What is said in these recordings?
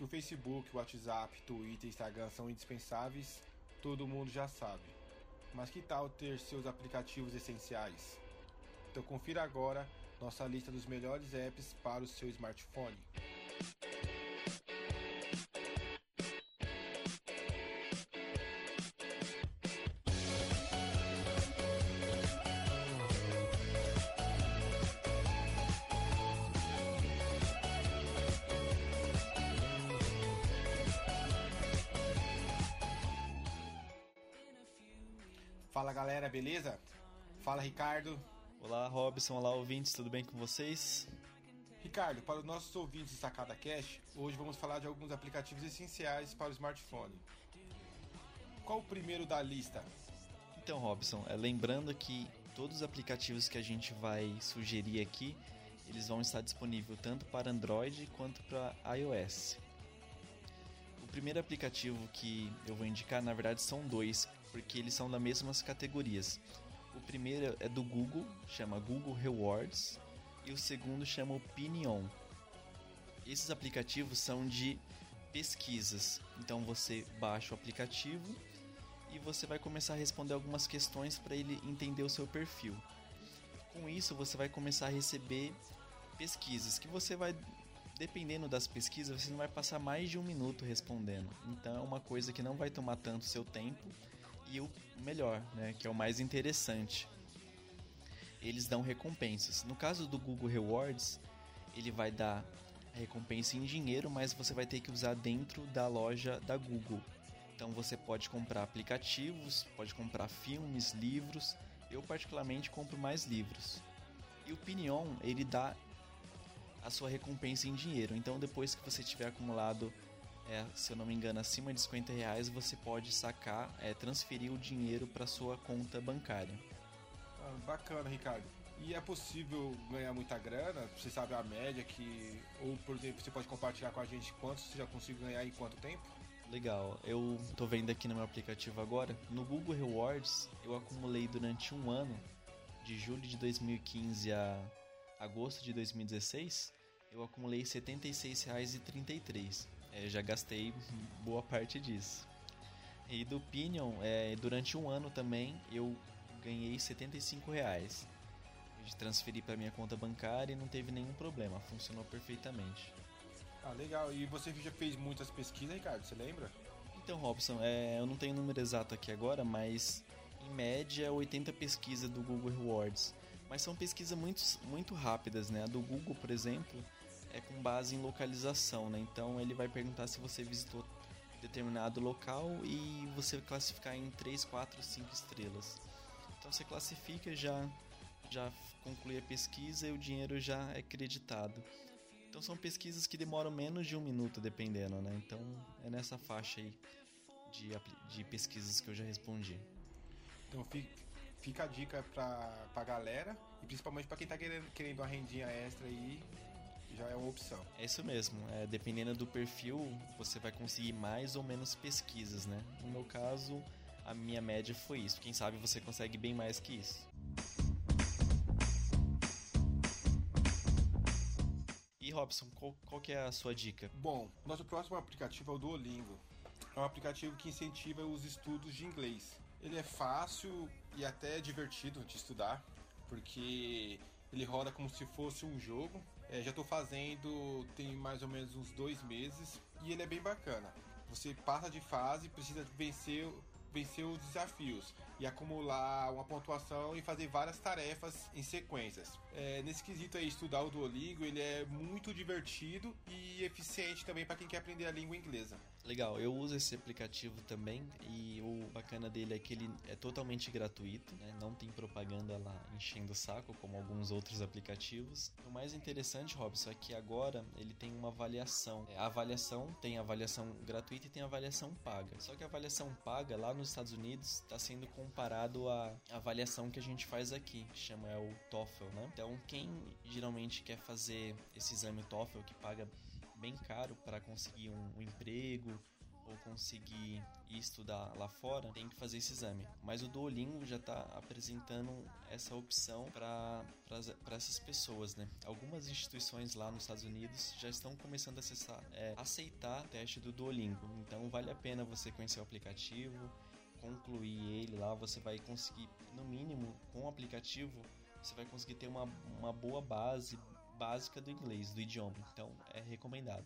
Que o Facebook, o WhatsApp, Twitter Instagram são indispensáveis, todo mundo já sabe. Mas que tal ter seus aplicativos essenciais? Então confira agora nossa lista dos melhores apps para o seu smartphone. Fala galera, beleza? Fala Ricardo. Olá Robson, olá ouvintes, tudo bem com vocês? Ricardo, para os nossos ouvintes de Sacada Cash, hoje vamos falar de alguns aplicativos essenciais para o smartphone. Qual o primeiro da lista? Então, Robson, é, lembrando que todos os aplicativos que a gente vai sugerir aqui, eles vão estar disponíveis tanto para Android quanto para iOS. O primeiro aplicativo que eu vou indicar, na verdade, são dois, porque eles são das mesmas categorias. O primeiro é do Google, chama Google Rewards, e o segundo chama Opinion. Esses aplicativos são de pesquisas. Então você baixa o aplicativo e você vai começar a responder algumas questões para ele entender o seu perfil. Com isso, você vai começar a receber pesquisas que você vai dependendo das pesquisas, você não vai passar mais de um minuto respondendo. Então é uma coisa que não vai tomar tanto seu tempo e o melhor, né, que é o mais interessante. Eles dão recompensas. No caso do Google Rewards, ele vai dar recompensa em dinheiro, mas você vai ter que usar dentro da loja da Google. Então você pode comprar aplicativos, pode comprar filmes, livros. Eu particularmente compro mais livros. E o Pinion, ele dá a sua recompensa em dinheiro. Então, depois que você tiver acumulado, é, se eu não me engano, acima de 50 reais, você pode sacar, é, transferir o dinheiro para sua conta bancária. Ah, bacana, Ricardo. E é possível ganhar muita grana? Você sabe a média que. Ou, por exemplo, você pode compartilhar com a gente quanto você já conseguiu ganhar em quanto tempo? Legal, eu tô vendo aqui no meu aplicativo agora. No Google Rewards, eu acumulei durante um ano, de julho de 2015 a agosto de 2016, eu acumulei R$ 76,33. Já gastei boa parte disso. E do Pinion, é, durante um ano também, eu ganhei 75 reais. Eu transferi para minha conta bancária e não teve nenhum problema, funcionou perfeitamente. Ah, legal. E você já fez muitas pesquisas, Ricardo? Você lembra? Então, Robson, é, eu não tenho o número exato aqui agora, mas em média 80 pesquisas do Google Rewards. Mas são pesquisas muito, muito rápidas, né? A do Google, por exemplo, é com base em localização, né? Então ele vai perguntar se você visitou determinado local e você classificar em 3, 4, 5 estrelas. Então você classifica, já já conclui a pesquisa e o dinheiro já é creditado. Então são pesquisas que demoram menos de um minuto, dependendo, né? Então é nessa faixa aí de, de pesquisas que eu já respondi. Então fica a dica pra, pra galera e principalmente para quem tá querendo, querendo uma rendinha extra aí, já é uma opção. É isso mesmo, é, dependendo do perfil, você vai conseguir mais ou menos pesquisas, né? No meu caso, a minha média foi isso. Quem sabe você consegue bem mais que isso. E Robson, qual, qual que é a sua dica? Bom, nosso próximo aplicativo é o Duolingo. É um aplicativo que incentiva os estudos de inglês. Ele é fácil e até divertido de estudar, porque ele roda como se fosse um jogo. É, já estou fazendo tem mais ou menos uns dois meses e ele é bem bacana. Você passa de fase, precisa vencer vencer os desafios e acumular uma pontuação e fazer várias tarefas em sequências. É, nesse quesito aí, estudar o Duolingo, ele é muito divertido e eficiente também para quem quer aprender a língua inglesa. Legal, eu uso esse aplicativo também e o bacana dele é que ele é totalmente gratuito, né? não tem propaganda lá enchendo o saco como alguns outros aplicativos. O mais interessante, Robson, é que agora ele tem uma avaliação. É, a avaliação tem avaliação gratuita e tem avaliação paga. Só que a avaliação paga lá nos Estados Unidos está sendo comparado à avaliação que a gente faz aqui, que chama é o TOEFL, né? Então, quem geralmente quer fazer esse exame TOEFL, que paga bem caro para conseguir um, um emprego ou conseguir ir estudar lá fora, tem que fazer esse exame. Mas o Duolingo já está apresentando essa opção para essas pessoas, né? Algumas instituições lá nos Estados Unidos já estão começando a acessar, é, aceitar o teste do Duolingo. Então vale a pena você conhecer o aplicativo, concluir ele lá, você vai conseguir, no mínimo, com o aplicativo, você vai conseguir ter uma, uma boa base básica do inglês, do idioma. Então é recomendado.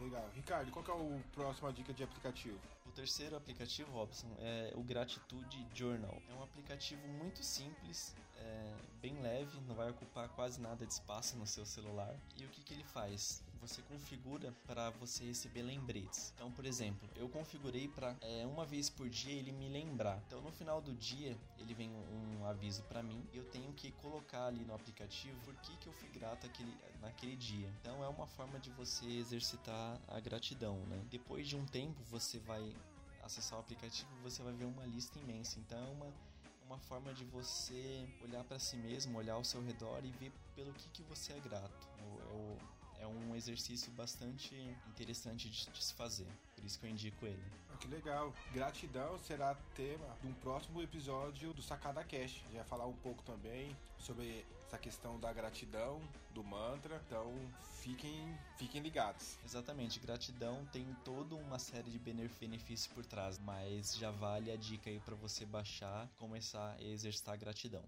Legal. Ricardo, qual é a próxima dica de aplicativo? O terceiro aplicativo, Robson, é o Gratitude Journal. É um aplicativo muito simples, é bem leve, não vai ocupar quase nada de espaço no seu celular. E o que, que ele faz? Você configura para você receber lembretes. Então, por exemplo, eu configurei para é, uma vez por dia ele me lembrar. Então, no final do dia, ele vem um aviso para mim e eu tenho que colocar ali no aplicativo por que, que eu fui grato aquele, naquele dia. Então, é uma forma de você exercitar a gratidão, né? Depois de um tempo, você vai acessar o aplicativo, você vai ver uma lista imensa. Então, é uma uma forma de você olhar para si mesmo, olhar ao seu redor e ver pelo que, que você é grato. É, é um exercício bastante interessante de, de, se fazer, por isso que eu indico ele. Ah, que legal! Gratidão será tema de um próximo episódio do Sacada Cash. Já falar um pouco também sobre essa questão da gratidão, do mantra. Então fiquem, fiquem ligados. Exatamente, gratidão tem toda uma série de benefícios por trás, mas já vale a dica aí para você baixar, começar a exercitar a gratidão.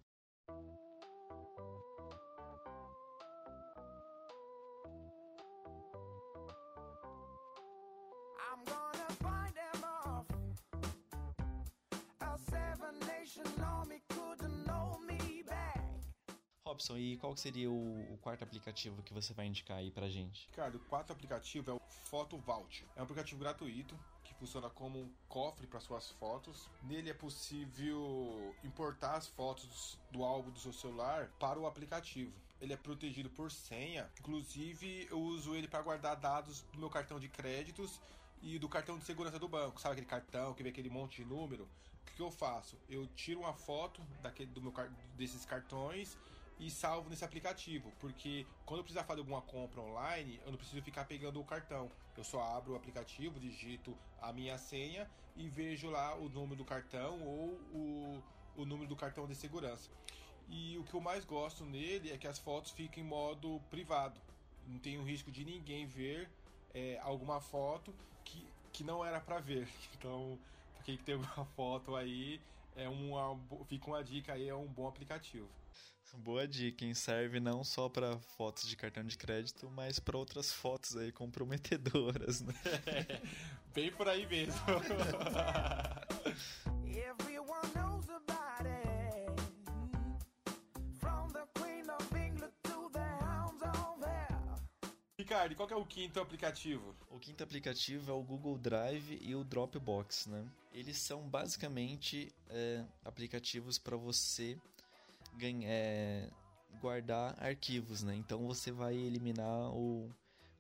Robson, e qual seria o, o, quarto aplicativo que você vai indicar aí pra gente? Cara, o quarto aplicativo é o Photo Vault. É um aplicativo gratuito que funciona como um cofre para suas fotos. Nele é possível importar as fotos do álbum do seu celular para o aplicativo. Ele é protegido por senha. Inclusive, eu uso ele para guardar dados do meu cartão de créditos e do cartão de segurança do banco. Sabe aquele cartão que vem aquele monte de número? O que eu faço? Eu tiro uma foto daquele, do meu, desses cartões e salvo nesse aplicativo, porque quando eu precisar fazer alguma compra online, eu não preciso ficar pegando o cartão. Eu só abro o aplicativo, digito a minha senha e vejo lá o número do cartão ou o, o número do cartão de segurança. E o que eu mais gosto nele é que as fotos ficam em modo privado. Não tem o risco de ninguém ver é, alguma foto que, que não era para ver. Então, pra quem tem alguma foto aí, é uma, fica uma dica aí, é um bom aplicativo. Boa dica, hein? Serve não só para fotos de cartão de crédito, mas para outras fotos aí comprometedoras, né? bem por aí mesmo. Ricardo, qual é o quinto aplicativo? O quinto aplicativo é o Google Drive e o Dropbox, né? Eles são basicamente é, aplicativos para você é, guardar arquivos, né? Então você vai eliminar o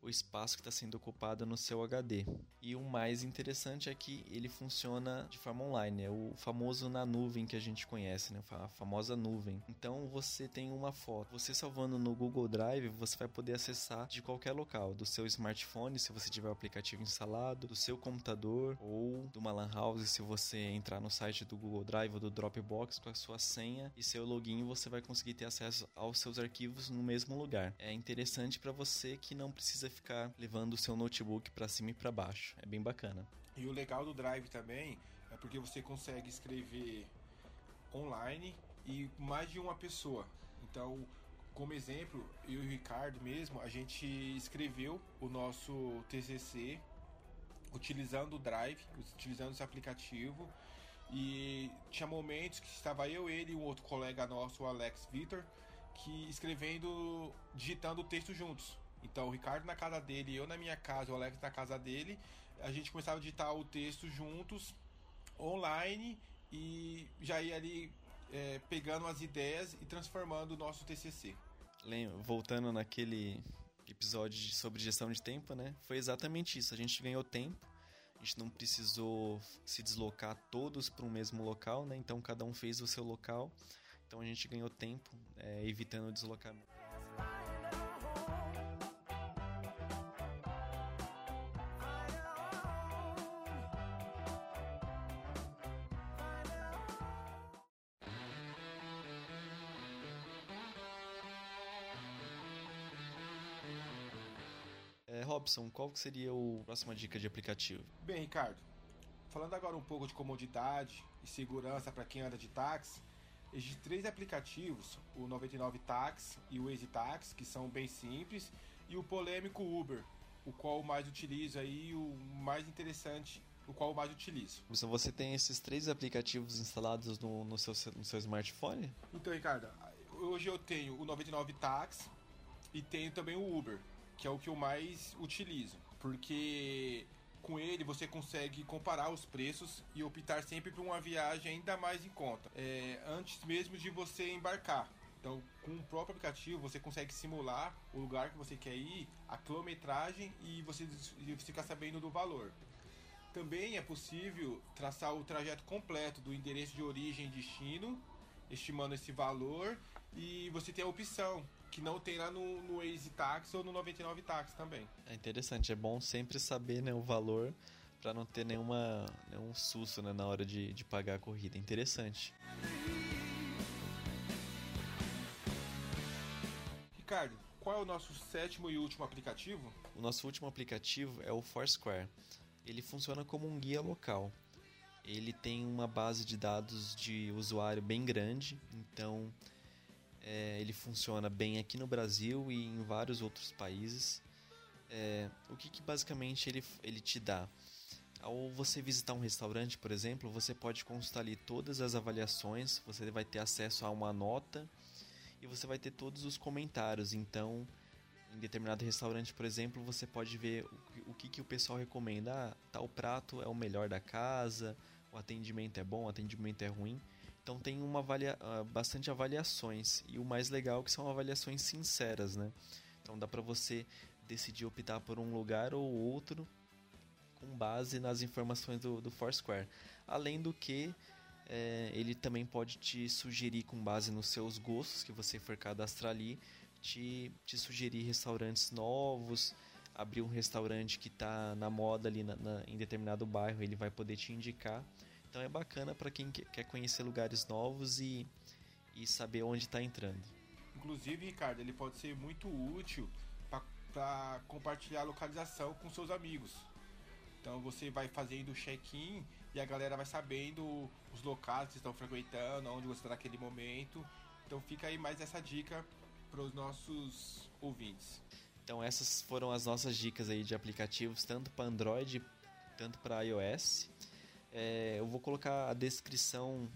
o espaço que está sendo ocupado no seu HD. E o mais interessante é que ele funciona de forma online, é o famoso na nuvem que a gente conhece, né? a famosa nuvem. Então você tem uma foto, você salvando no Google Drive, você vai poder acessar de qualquer local, do seu smartphone, se você tiver o aplicativo instalado, do seu computador ou de uma LAN house, se você entrar no site do Google Drive ou do Dropbox com a sua senha e seu login, você vai conseguir ter acesso aos seus arquivos no mesmo lugar. É interessante para você que não precisa ficar levando o seu notebook para cima e para baixo. É bem bacana. E o legal do Drive também é porque você consegue escrever online e mais de uma pessoa. Então, como exemplo, eu e o Ricardo mesmo, a gente escreveu o nosso TCC utilizando o Drive, utilizando esse aplicativo. E tinha momentos que estava eu, ele e um outro colega nosso, o Alex Vitor, que escrevendo, digitando o texto juntos. Então, o Ricardo na casa dele, eu na minha casa, o Alex na casa dele, a gente começava a digitar o texto juntos, online, e já ia ali é, pegando as ideias e transformando o nosso TCC. Voltando naquele episódio sobre gestão de tempo, né? Foi exatamente isso. A gente ganhou tempo, a gente não precisou se deslocar todos para o mesmo local, né? Então cada um fez o seu local. Então a gente ganhou tempo, é, evitando o deslocamento. Robson, qual que seria a próxima dica de aplicativo? Bem, Ricardo, falando agora um pouco de comodidade e segurança para quem anda de táxi, existem três aplicativos, o 99 Taxi e o Easy Taxi, que são bem simples, e o polêmico Uber, o qual mais utilizo aí, o mais interessante, o qual eu mais utilizo. Então você tem esses três aplicativos instalados no, no, seu, no seu smartphone? Então, Ricardo, hoje eu tenho o 99 Taxi e tenho também o Uber que é o que eu mais utilizo, porque com ele você consegue comparar os preços e optar sempre por uma viagem ainda mais em conta, é, antes mesmo de você embarcar. Então, com o próprio aplicativo, você consegue simular o lugar que você quer ir, a quilometragem e você ficar sabendo do valor. Também é possível traçar o trajeto completo do endereço de origem e destino, estimando esse valor, e você tem a opção que não tem lá no, no Easy Taxi ou no 99 Taxi também. É interessante, é bom sempre saber né, o valor para não ter nenhuma, nenhum susto né, na hora de, de pagar a corrida. Interessante. Ricardo, qual é o nosso sétimo e último aplicativo? O nosso último aplicativo é o Foursquare. Ele funciona como um guia local. Ele tem uma base de dados de usuário bem grande, então é, ele funciona bem aqui no Brasil e em vários outros países. É, o que, que, basicamente ele, ele te dá? Ao você visitar um restaurante, por exemplo, você pode consultar ali todas as avaliações, você vai ter acesso a uma nota e você vai ter todos os comentários. Então, em determinado restaurante, por exemplo, você pode ver o, o que, que o pessoal recomenda. Ah, tal prato é o melhor da casa, o atendimento é bom, o atendimento é ruim. Então tem uma avalia, uh, bastante avaliações e o mais legal é que são avaliações sinceras, né? Então dá para você decidir optar por um lugar ou outro com base nas informações do, do Foursquare. Além do que é, ele também pode te sugerir com base nos seus gostos que você for cadastrar ali, te, te sugerir restaurantes novos, abrir um restaurante que está na moda ali na, na, em determinado bairro, ele vai poder te indicar. Então é bacana para quem quer conhecer lugares novos e, e saber onde está entrando. Inclusive, Ricardo, ele pode ser muito útil para compartilhar a localização com seus amigos. Então você vai fazendo o check-in e a galera vai sabendo os locais que estão frequentando, onde você está naquele momento. Então fica aí mais essa dica para os nossos ouvintes. Então essas foram as nossas dicas aí de aplicativos tanto para Android, tanto para iOS. É, eu vou colocar a descrição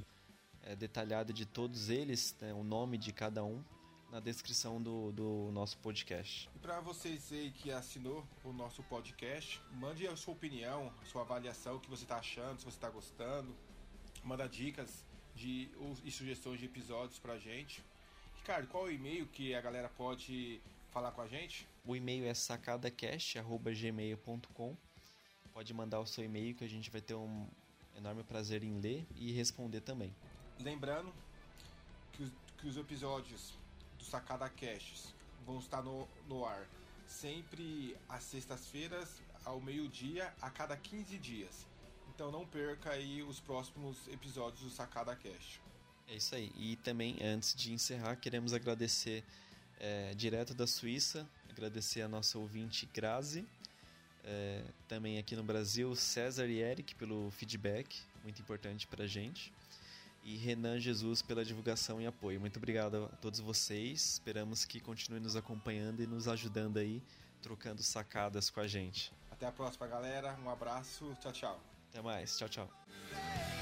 é, detalhada de todos eles, né, o nome de cada um, na descrição do, do nosso podcast. E para vocês aí que assinou o nosso podcast, mande a sua opinião, a sua avaliação, o que você está achando, se você está gostando. Manda dicas de, e sugestões de episódios para a gente. Ricardo, qual é o e-mail que a galera pode falar com a gente? O e-mail é sacadacast.gmail.com Pode mandar o seu e-mail que a gente vai ter um, enorme prazer em ler e responder também. Lembrando que os, que os episódios do Sacada Casts vão estar no, no ar sempre às sextas-feiras, ao meio-dia, a cada 15 dias. Então não perca aí os próximos episódios do Sacada Cast. É isso aí. E também, antes de encerrar, queremos agradecer é, direto da Suíça, agradecer a nossa ouvinte Grazi é, também aqui no Brasil, César e Eric pelo feedback, muito importante para a gente. E Renan Jesus pela divulgação e apoio. Muito obrigado a todos vocês. Esperamos que continuem nos acompanhando e nos ajudando aí, trocando sacadas com a gente. Até a próxima, galera. Um abraço. Tchau, tchau. Até mais. Tchau, tchau.